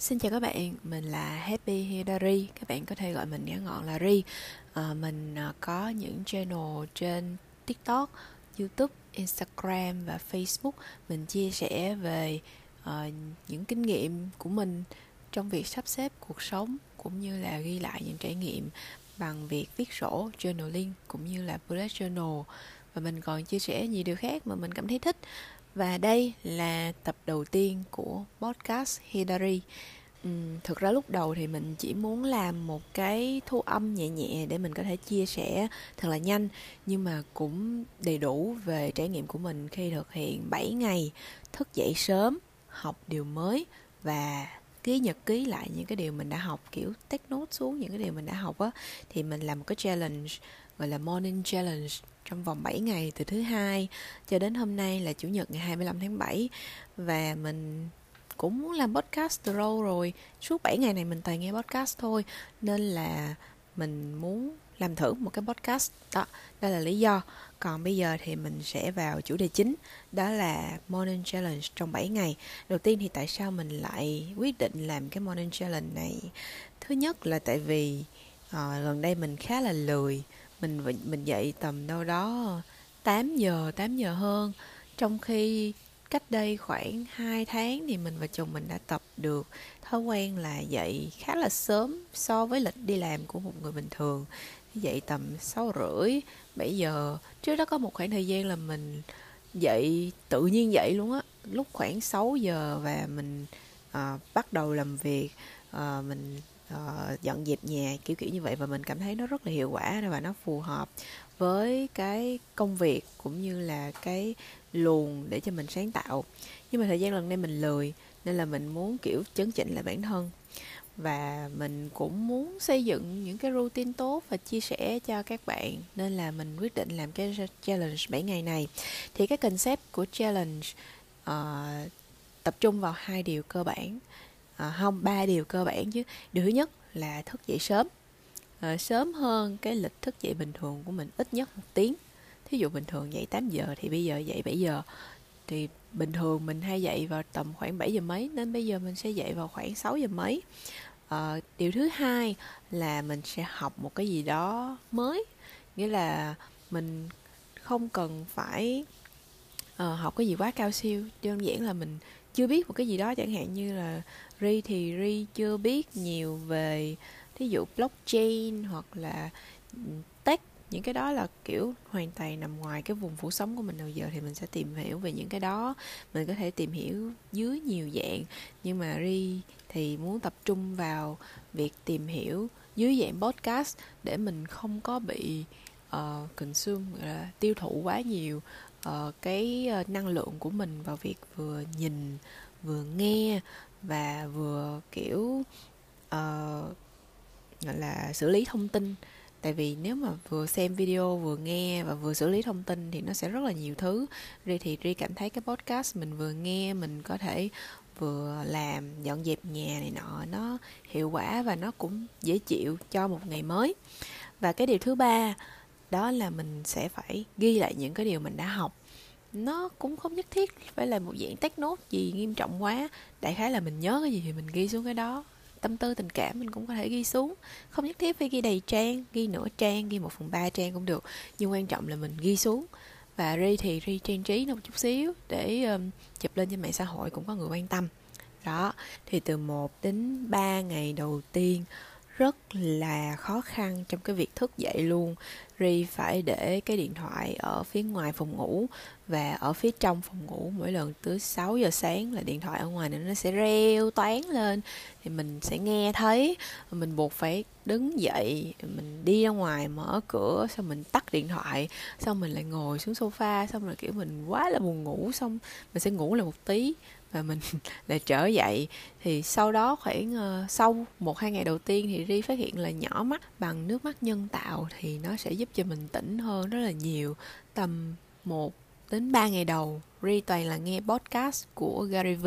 Xin chào các bạn, mình là Happy Hidari, các bạn có thể gọi mình ngắn gọn là Ri. À, mình ờ, có những channel trên TikTok, YouTube, Instagram và Facebook. Mình chia sẻ về uh, những kinh nghiệm của mình trong việc sắp xếp cuộc sống cũng như là ghi lại những trải nghiệm bằng việc viết sổ, journaling cũng như là bullet journal và mình còn chia sẻ nhiều điều khác mà mình cảm thấy thích và đây là tập đầu tiên của podcast Hidari. Uhm, thực ra lúc đầu thì mình chỉ muốn làm một cái thu âm nhẹ nhẹ để mình có thể chia sẻ thật là nhanh nhưng mà cũng đầy đủ về trải nghiệm của mình khi thực hiện 7 ngày thức dậy sớm học điều mới và ký nhật ký lại những cái điều mình đã học kiểu take note xuống những cái điều mình đã học á. Thì mình làm một cái challenge gọi là morning challenge trong vòng 7 ngày từ thứ hai cho đến hôm nay là chủ nhật ngày 25 tháng 7 và mình cũng muốn làm podcast từ lâu rồi. Suốt 7 ngày này mình toàn nghe podcast thôi. Nên là mình muốn làm thử một cái podcast. Đó đó là lý do. Còn bây giờ thì mình sẽ vào chủ đề chính. Đó là morning challenge trong 7 ngày. Đầu tiên thì tại sao mình lại quyết định làm cái morning challenge này? Thứ nhất là tại vì uh, gần đây mình khá là lười mình mình dậy tầm đâu đó 8 giờ 8 giờ hơn. Trong khi cách đây khoảng 2 tháng thì mình và chồng mình đã tập được thói quen là dậy khá là sớm so với lịch đi làm của một người bình thường. Dậy tầm sáu rưỡi 7 giờ. Trước đó có một khoảng thời gian là mình dậy tự nhiên dậy luôn á. Lúc khoảng 6 giờ và mình à, bắt đầu làm việc à, mình uh, dọn dẹp nhà kiểu kiểu như vậy và mình cảm thấy nó rất là hiệu quả và nó phù hợp với cái công việc cũng như là cái luồng để cho mình sáng tạo. Nhưng mà thời gian lần này mình lười nên là mình muốn kiểu chấn chỉnh lại bản thân. Và mình cũng muốn xây dựng những cái routine tốt và chia sẻ cho các bạn nên là mình quyết định làm cái challenge 7 ngày này. Thì cái concept của challenge uh, tập trung vào hai điều cơ bản à, không ba điều cơ bản chứ. Điều thứ nhất là thức dậy sớm. À, sớm hơn cái lịch thức dậy bình thường của mình ít nhất một tiếng. Thí dụ bình thường dậy 8 giờ thì bây giờ dậy 7 giờ. Thì bình thường mình hay dậy vào tầm khoảng 7 giờ mấy nên bây giờ mình sẽ dậy vào khoảng 6 giờ mấy. À, điều thứ hai là mình sẽ học một cái gì đó mới. Nghĩa là mình không cần phải uh, học cái gì quá cao siêu. Đơn giản là mình chưa biết một cái gì đó chẳng hạn như là ri thì ri chưa biết nhiều về thí dụ blockchain hoặc là ừ, tech những cái đó là kiểu hoàn toàn nằm ngoài cái vùng phủ sóng của mình. Hồi giờ thì mình sẽ tìm hiểu về những cái đó mình có thể tìm hiểu dưới nhiều dạng. Nhưng mà ri thì muốn tập trung vào việc tìm hiểu dưới dạng podcast để mình không có bị uh, consume là tiêu thụ quá nhiều uh, cái uh, năng lượng của mình vào việc vừa nhìn vừa nghe và vừa kiểu uh, gọi là xử lý thông tin. Tại vì nếu mà vừa xem video vừa nghe và vừa xử lý thông tin thì nó sẽ rất là nhiều thứ. Ri thì ri cảm thấy cái podcast mình vừa nghe mình có thể vừa làm dọn dẹp nhà này nọ nó hiệu quả và nó cũng dễ chịu cho một ngày mới. Và cái điều thứ ba đó là mình sẽ phải ghi lại những cái điều mình đã học. Nó cũng không nhất thiết phải là một dạng tách nốt gì nghiêm trọng quá đại khái là mình nhớ cái gì thì mình ghi xuống cái đó. Tâm tư tình cảm mình cũng có thể ghi xuống. Không nhất thiết phải ghi đầy trang ghi nửa trang ghi một phần ba trang cũng được nhưng quan trọng là mình ghi xuống. Và ri thì ri trang trí nó một chút xíu để um, chụp lên trên mạng xã hội cũng có người quan tâm. Đó thì từ 1 đến 3 ngày đầu tiên rất là khó khăn trong cái việc thức dậy luôn. Ri phải để cái điện thoại ở phía ngoài phòng ngủ và ở phía trong phòng ngủ. Mỗi lần tới 6 giờ sáng là điện thoại ở ngoài này nó sẽ reo toán lên. Thì mình sẽ nghe thấy, mình buộc phải đứng dậy, mình đi ra ngoài mở cửa, xong mình tắt điện thoại, xong mình lại ngồi xuống sofa, xong rồi, kiểu, mình quá là buồn ngủ, xong mình sẽ ngủ lại một tí và mình lại trở dậy. Thì sau đó khoảng uh, sau một hai ngày đầu tiên thì ri phát hiện là nhỏ mắt bằng nước mắt nhân tạo thì nó sẽ giúp cho mình tỉnh hơn rất là nhiều. Tầm một đến ba ngày đầu ri toàn là nghe podcast của Gary V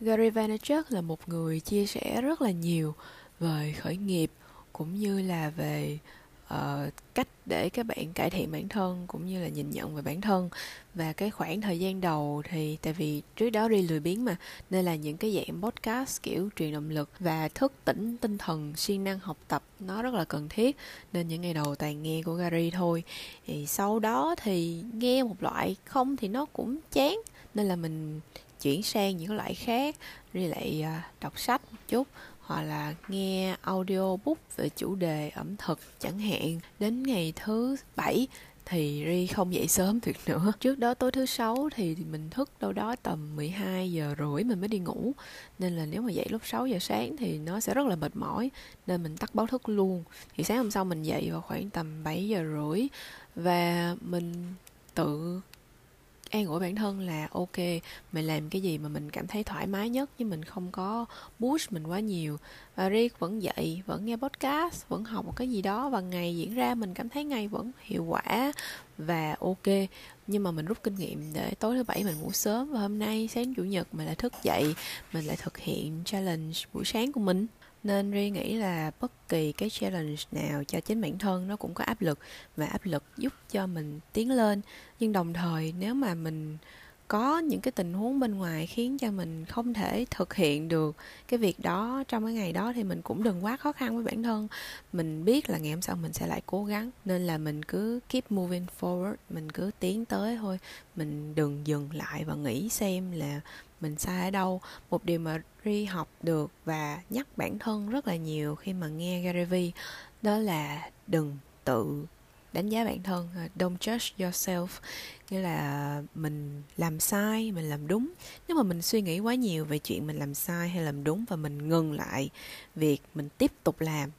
Gary Vaynerchuk là một người chia sẻ rất là nhiều về khởi nghiệp cũng như là về uh, cách để các bạn cải thiện bản thân cũng như là nhìn nhận về bản thân. Và cái khoảng thời gian đầu thì tại vì trước đó đi lười biếng mà nên là những cái dạng podcast kiểu truyền động lực và thức tỉnh tinh thần siêng năng học tập nó rất là cần thiết. Nên những ngày đầu toàn nghe của Gary thôi. Thì sau đó thì nghe một loại không thì nó cũng chán. Nên là mình chuyển sang những loại khác rồi lại ờ, đọc sách một chút hoặc là nghe audiobook về chủ đề ẩm thực chẳng hạn. Đến ngày thứ bảy thì Ri không dậy sớm được nữa. Trước đó tối thứ sáu thì mình thức đâu đó tầm 12 giờ rưỡi mình mới đi ngủ. Nên là nếu mà dậy lúc 6 giờ sáng thì nó sẽ rất là mệt mỏi. Nên mình tắt báo thức luôn. Thì sáng hôm sau mình dậy vào khoảng tầm 7 giờ rưỡi. Và mình tự an ủi bản thân là, ok, mình làm cái gì mà mình cảm thấy thoải mái nhất, chứ mình không có push mình quá nhiều. Và riết vẫn dậy vẫn nghe podcast, vẫn học một cái gì đó và ngày diễn ra mình cảm thấy ngày vẫn hiệu quả và ok. Nhưng mà mình rút kinh nghiệm để tối thứ bảy mình ngủ sớm và hôm nay sáng chủ nhật mình lại thức dậy, mình lại thực hiện challenge buổi sáng của mình nên Ri nghĩ là bất kỳ cái challenge nào cho chính bản thân nó cũng có áp lực và áp lực giúp cho mình tiến lên. Nhưng đồng thời, nếu mà mình có những cái tình huống bên ngoài khiến cho mình không thể thực hiện được cái việc đó trong cái ngày đó, thì mình cũng đừng quá khó khăn với bản thân. Mình biết là ngày hôm sau mình sẽ lại cố gắng, nên là mình cứ keep moving forward, mình cứ tiến tới thôi. Mình đừng dừng lại và nghĩ xem là mình sai ở đâu. Một điều mà Ri học được và nhắc bản thân rất là nhiều khi mà nghe Gary Vee đó là đừng tự đánh giá bản thân à, don't judge yourself. Nghĩa là mình làm sai, mình làm đúng. Nếu mà mình suy nghĩ quá nhiều về chuyện mình làm sai hay làm đúng và mình ngừng lại việc mình tiếp tục làm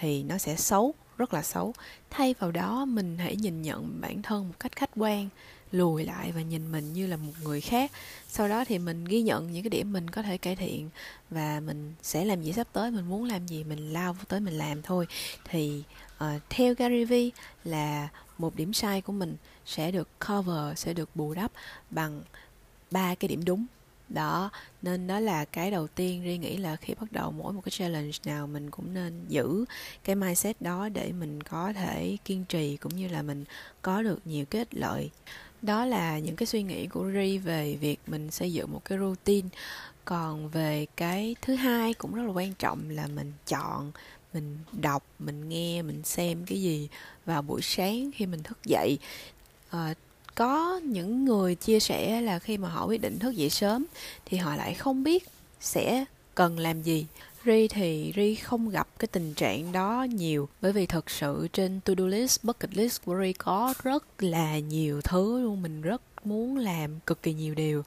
thì nó sẽ xấu, rất là xấu. Thay vào đó, mình hãy nhìn nhận bản thân một cách khách quan lùi lại và nhìn mình như là một người khác. Sau đó thì mình ghi nhận những cái điểm mình có thể cải thiện và mình sẽ làm gì sắp tới mình muốn làm gì mình lao tới mình làm thôi. Thì uh, theo Gary v là một điểm sai của mình sẽ được cover sẽ được bù đắp bằng ba cái điểm đúng. Đó nên đó là cái đầu tiên riêng nghĩ là khi bắt đầu mỗi một cái challenge nào mình cũng nên giữ cái mindset đó để mình có thể kiên trì cũng như là mình có được nhiều kết lợi đó là những cái suy nghĩ của Ri về việc mình xây dựng một cái routine. Còn về cái thứ hai cũng rất là quan trọng là mình chọn mình đọc mình nghe mình xem cái gì vào buổi sáng khi mình thức dậy. À, có những người chia sẻ là khi mà họ quyết định thức dậy sớm thì họ lại không biết sẽ cần làm gì. Ri thì Ri không gặp cái tình trạng đó nhiều bởi vì thật sự trên to-do list, bucket list của Ri có rất là nhiều thứ luôn mình rất muốn làm cực kỳ nhiều điều.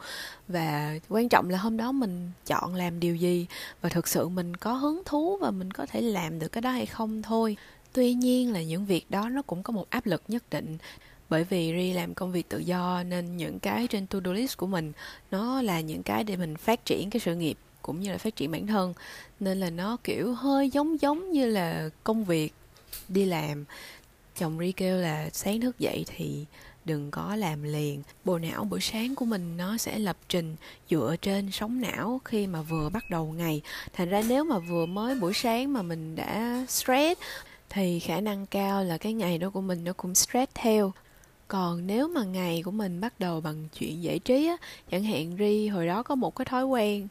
Và quan trọng là hôm đó mình chọn làm điều gì và thực sự mình có hứng thú và mình có thể làm được cái đó hay không thôi. Tuy nhiên là những việc đó nó cũng có một áp lực nhất định bởi vì Ri làm công việc tự do nên những cái trên to-do list của mình nó là những cái để mình phát triển cái sự nghiệp cũng như là phát triển bản thân. Nên là nó, kiểu, hơi giống giống như là công việc, đi làm. Chồng ri kêu là sáng thức dậy thì đừng có làm liền. Bộ não buổi sáng của mình nó sẽ lập trình dựa trên sóng não khi mà vừa bắt đầu ngày. Thành ra nếu mà vừa mới buổi sáng mà mình đã stress, thì khả năng cao là cái ngày đó của mình nó cũng stress theo. Còn nếu mà ngày của mình bắt đầu bằng chuyện giải trí á, chẳng hạn ri hồi đó có một cái thói quen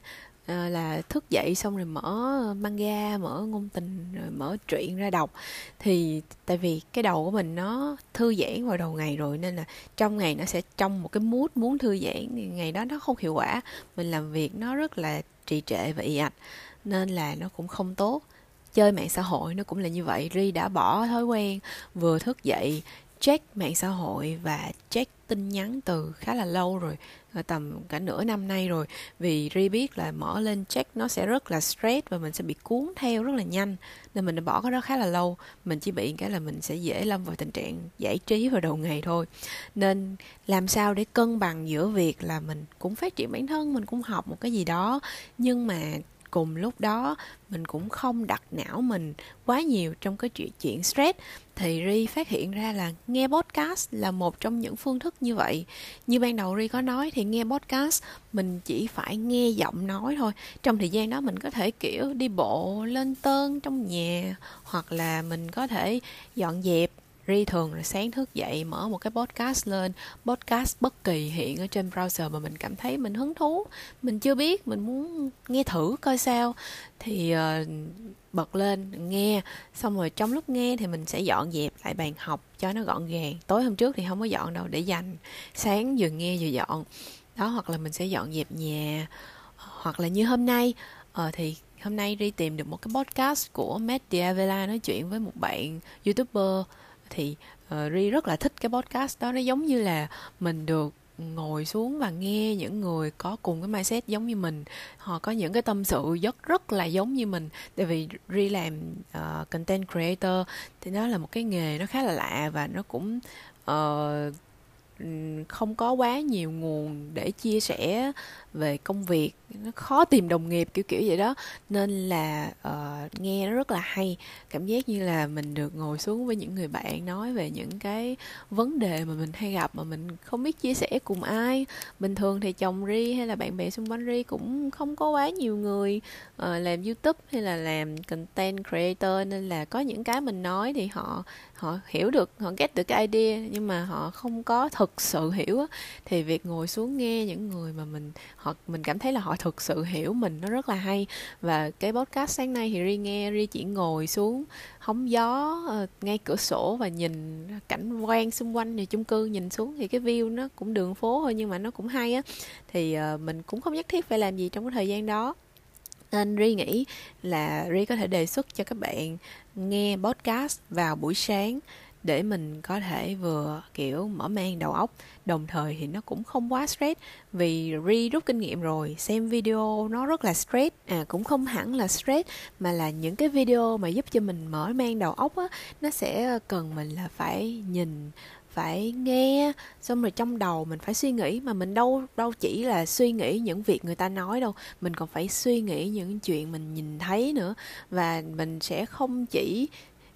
à, là thức dậy xong rồi mở ờ, manga mở ngôn tình rồi mở truyện ra đọc. Thì tại vì cái đầu của mình nó thư giãn vào đầu ngày rồi nên là trong ngày nó sẽ trong một cái mood muốn thư giãn thì ngày đó nó không hiệu quả. Mình làm việc nó rất là trì trệ và ì ạch nên là nó cũng không tốt. Chơi mạng xã hội nó cũng là như vậy ri đã bỏ thói quen vừa thức dậy check mạng xã hội và check tin nhắn từ khá là lâu rồi ờ, tầm cả nửa năm nay rồi. Vì Ri biết là mở lên check nó sẽ rất là stress và mình sẽ bị cuốn theo rất là nhanh, nên mình đã bỏ cái đó khá là lâu. Mình chỉ bị cái là mình sẽ dễ lâm vào tình trạng giải trí vào đầu ngày thôi. Nên làm sao để cân bằng giữa việc là mình cũng phát triển bản thân, mình cũng học một cái gì đó, nhưng mà cùng lúc đó, mình cũng không đặt não mình quá nhiều trong cái chuyện chuyện stress. Thì ri phát hiện ra là nghe podcast là một trong những phương thức như vậy. Như ban đầu ri có nói thì nghe podcast mình chỉ phải nghe giọng nói thôi. Trong thời gian đó mình có thể, kiểu, đi bộ, lên tơn trong nhà hoặc là mình có thể dọn dẹp Ri thường là sáng thức dậy mở một cái podcast lên. Podcast bất kỳ hiện ở trên browser mà mình cảm thấy mình hứng thú mình chưa biết mình muốn nghe thử coi sao. Thì uh, bật lên nghe. Xong rồi trong lúc nghe thì mình sẽ dọn dẹp lại bàn học cho nó gọn gàng. Tối hôm trước thì không có dọn đâu để dành. Sáng vừa nghe vừa dọn. Đó hoặc là mình sẽ dọn dẹp nhà. Hoặc là như hôm nay uh, thì hôm nay đi tìm được một cái podcast của Matt Diavela nói chuyện với một bạn youtuber thì uh, ri rất là thích cái podcast đó. Nó giống như là mình được ngồi xuống và nghe những người có cùng cái mindset giống như mình. Họ có những cái tâm sự rất rất là giống như mình. Tại vì ri làm uh, content creator thì nó là một cái nghề nó khá là lạ và nó cũng uh, Ừ, không có quá nhiều nguồn để chia sẻ về công việc. Nó khó tìm đồng nghiệp kiểu kiểu vậy đó. Nên là uh, nghe nó rất là hay. Cảm giác như là mình được ngồi xuống với những người bạn nói về những cái vấn đề mà mình hay gặp mà mình không biết chia sẻ cùng ai. Bình thường thì chồng ri hay là bạn bè xung quanh ri cũng không có quá nhiều người uh, làm youtube hay là làm content creator. Nên là có những cái mình nói thì họ họ hiểu được họ get được cái idea nhưng mà họ không có thực thực sự hiểu á, thì việc ngồi xuống nghe những người mà mình, họ, mình cảm thấy là họ thực sự hiểu mình nó rất là hay. Và cái podcast sáng nay thì ri nghe, ri chỉ ngồi xuống hóng gió ờ, ngay cửa sổ và nhìn cảnh quan xung quanh thì chung cư, nhìn xuống thì cái view nó cũng đường phố thôi nhưng mà nó cũng hay á. Thì ờ, mình cũng không nhất thiết phải làm gì trong cái thời gian đó. Nên Ri nghĩ là Ri có thể đề xuất cho các bạn nghe podcast vào buổi sáng để mình có thể vừa, kiểu, mở mang đầu óc. Đồng thời thì nó cũng không quá stress. Vì re rút kinh nghiệm rồi, xem video nó rất là stress. À cũng không hẳn là stress, mà là những cái video mà giúp cho mình mở mang đầu óc á, nó sẽ cần mình là phải nhìn, phải nghe, xong rồi trong đầu mình phải suy nghĩ, mà mình đâu đâu chỉ là suy nghĩ những việc người ta nói đâu. Mình còn phải suy nghĩ những chuyện mình nhìn thấy nữa. Và mình sẽ không chỉ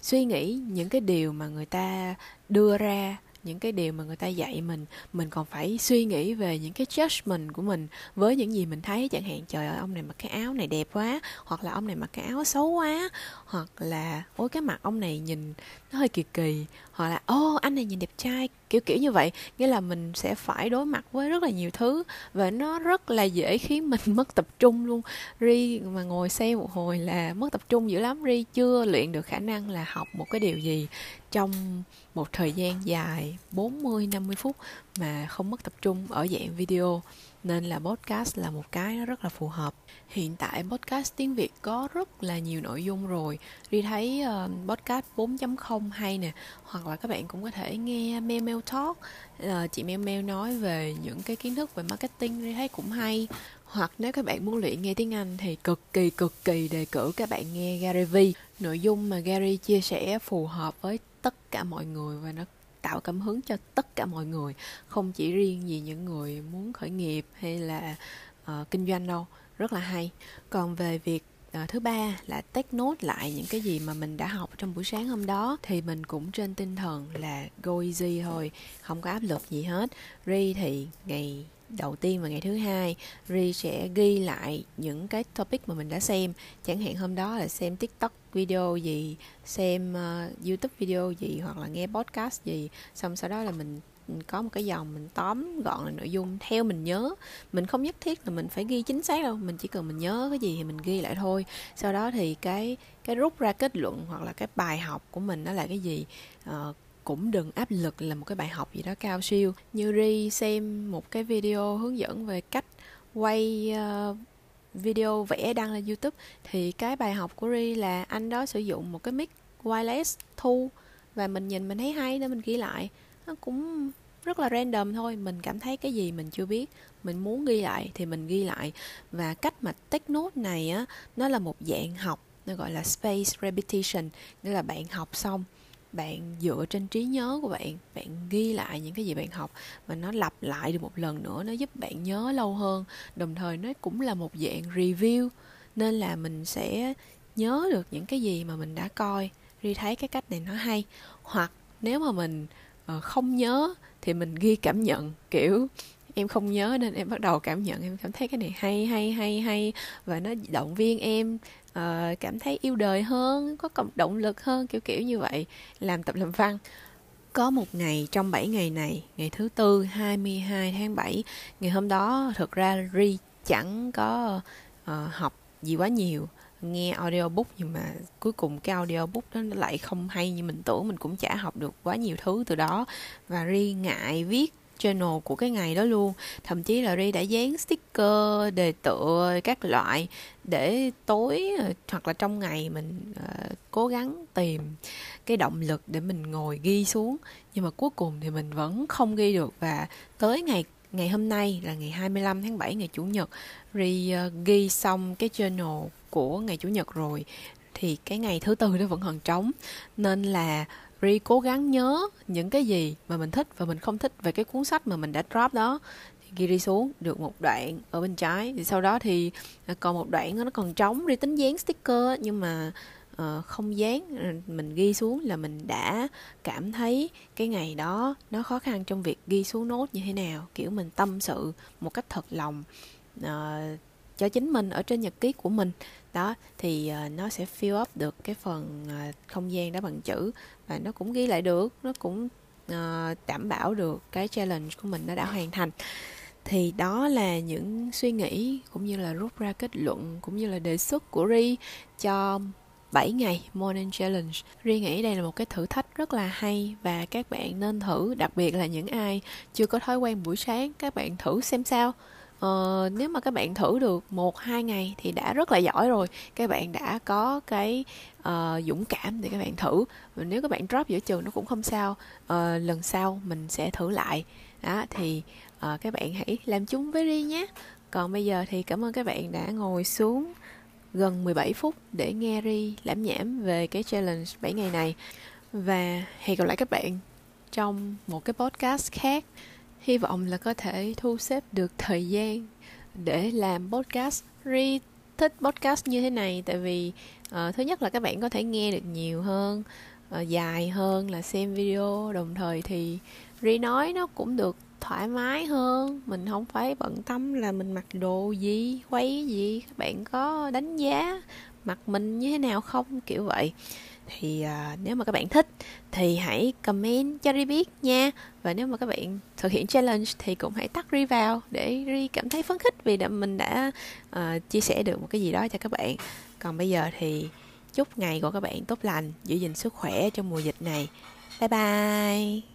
suy nghĩ những cái điều mà người ta đưa ra những cái điều mà người ta dạy mình mình còn phải suy nghĩ về những cái judgment của mình với những gì mình thấy. Chẳng hạn, trời ơi, ông này mặc cái áo này đẹp quá, hoặc là ông này mặc cái áo xấu quá, hoặc là, ôi, cái mặt ông này nhìn nó hơi kỳ kỳ. Hoặc là, ô, anh này nhìn đẹp trai. Kiểu kiểu như vậy. Nghĩa là mình sẽ phải đối mặt với rất là nhiều thứ và nó rất là dễ khiến mình mất tập trung luôn. Ri mà ngồi xem một hồi là mất tập trung dữ lắm. Ri chưa luyện được khả năng là học một cái điều gì trong một thời gian dài 40 50 phút mà không mất tập trung ở dạng video nên là podcast là một cái nó rất là phù hợp. Hiện tại podcast tiếng Việt có rất là nhiều nội dung rồi. Đi thấy uh, podcast 4.0 hay nè hoặc là các bạn cũng có thể nghe mail mail Talk. Uh, chị mail mail nói về những cái kiến thức về marketing đi thấy cũng hay. Hoặc nếu các bạn muốn luyện nghe tiếng Anh thì cực kỳ cực kỳ đề cử các bạn nghe Gary V nội dung mà Gary chia sẻ phù hợp với tất cả mọi người và nó tạo cảm hứng cho tất cả mọi người. Không chỉ riêng gì những người muốn khởi nghiệp hay là uh, kinh doanh đâu. Rất là hay. Còn về việc À, thứ ba là take note lại những cái gì mà mình đã học trong buổi sáng hôm đó thì mình cũng trên tinh thần là go easy thôi không có áp lực gì hết. Ri thì ngày đầu tiên và ngày thứ hai ri sẽ ghi lại những cái topic mà mình đã xem. Chẳng hạn hôm đó là xem tiktok video gì xem uh, youtube video gì hoặc là nghe podcast gì. Xong sau đó là mình có một cái dòng mình tóm gọn là nội dung theo mình nhớ. Mình không nhất thiết là mình phải ghi chính xác đâu mình chỉ cần mình nhớ cái gì thì mình ghi lại thôi. Sau đó thì cái cái rút ra kết luận hoặc là cái bài học của mình nó là cái gì? Uh, cũng đừng áp lực là một cái bài học gì đó cao siêu. Như ri xem một cái video hướng dẫn về cách quay uh, video vẽ đăng lên youtube thì cái bài học của ri là anh đó sử dụng một cái mic wireless thu và mình nhìn mình thấy hay nên mình ghi lại. Nó cũng rất là random thôi mình cảm thấy cái gì mình chưa biết. Mình muốn ghi lại thì mình ghi lại. Và cách mà take note này á nó là một dạng học nó gọi là space repetition nghĩa là bạn học xong bạn dựa trên trí nhớ của bạn bạn ghi lại những cái gì bạn học và nó lặp lại được một lần nữa, nó giúp bạn nhớ lâu hơn. Đồng thời nó cũng là một dạng review, nên là mình sẽ nhớ được những cái gì mà mình đã coi ri thấy cái cách này nó hay. Hoặc nếu mà mình ờ, không nhớ thì mình ghi cảm nhận, kiểu em không nhớ nên em bắt đầu cảm nhận em cảm thấy cái này hay hay hay hay. Và nó động viên em uh, cảm thấy yêu đời hơn có động lực hơn kiểu kiểu như vậy làm tập làm văn. Có một ngày trong 7 ngày này, ngày thứ tư 22 tháng 7, ngày hôm đó thực ra Ri chẳng có uh, học gì quá nhiều nghe audiobook nhưng mà cuối cùng cái audiobook đó nó lại không hay như mình tưởng mình cũng chả học được quá nhiều thứ từ đó. Và Ri ngại viết channel của cái ngày đó luôn. Thậm chí là Ri đã dán sticker đề tựa các loại để tối hoặc là trong ngày mình uh, cố gắng tìm cái động lực để mình ngồi ghi xuống. Nhưng mà cuối cùng thì mình vẫn không ghi được. Và tới ngày ngày hôm nay là ngày 25 tháng 7 ngày chủ nhật Ri uh, ờ, ghi xong cái journal của ngày chủ nhật rồi thì cái ngày thứ tư nó vẫn còn trống. Nên là Ri cố gắng nhớ những cái gì mà mình thích và mình không thích về cái cuốn sách mà mình đã drop đó. Thì ghi đi xuống được một đoạn ở bên trái. Thì sau đó thì à, còn một đoạn nó còn trống Ri tính dán sticker nhưng mà uh, không dán à, mình ghi xuống là mình đã cảm thấy cái ngày đó nó khó khăn trong việc ghi xuống nốt như thế nào. Kiểu mình tâm sự một cách thật lòng uh, cho chính mình ở trên nhật ký của mình. Đó thì uh, nó sẽ fill up được cái phần uh, không gian đó bằng chữ và nó cũng ghi lại được nó cũng uh, đảm bảo được cái challenge của mình nó đã hoàn thành. Thì đó là những suy nghĩ cũng như là rút ra kết luận cũng như là đề xuất của Ri cho 7 ngày Morning Challenge. Ri nghĩ đây là một cái thử thách rất là hay và các bạn nên thử, đặc biệt là những ai chưa có thói quen buổi sáng, các bạn thử xem sao uh, nếu mà các bạn thử được một hai ngày thì đã rất là giỏi rồi. Các bạn đã có cái uh, dũng cảm để các bạn thử. Và nếu các bạn drop giữa trường nó cũng không sao uh, lần sau mình sẽ thử lại. Đó thì uh, các bạn hãy làm chung với ri nhé. Còn bây giờ thì cảm ơn các bạn đã ngồi xuống gần 17 phút để nghe Ri lãm nhảm về cái challenge 7 ngày này. Và hẹn gặp lại các bạn trong một cái podcast khác hy vọng là có thể thu xếp được thời gian để làm podcast. Ri thích podcast như thế này tại vì uh, thứ nhất là các bạn có thể nghe được nhiều hơn uh, dài hơn là xem video. Đồng thời thì Ri nói nó cũng được thoải mái hơn. Mình không phải bận tâm là mình mặc đồ gì quay gì. Các bạn có đánh giá mặt mình như thế nào không? Kiểu vậy thì uh, nếu mà các bạn thích thì hãy comment cho Ri biết nha. Và nếu mà các bạn thực hiện challenge thì cũng hãy tắt Ri vào để Ri cảm thấy phấn khích vì đã, mình đã uh, chia sẻ được một cái gì đó cho các bạn. Còn bây giờ thì chúc ngày của các bạn tốt lành giữ gìn sức khỏe trong mùa dịch này. Bye bye!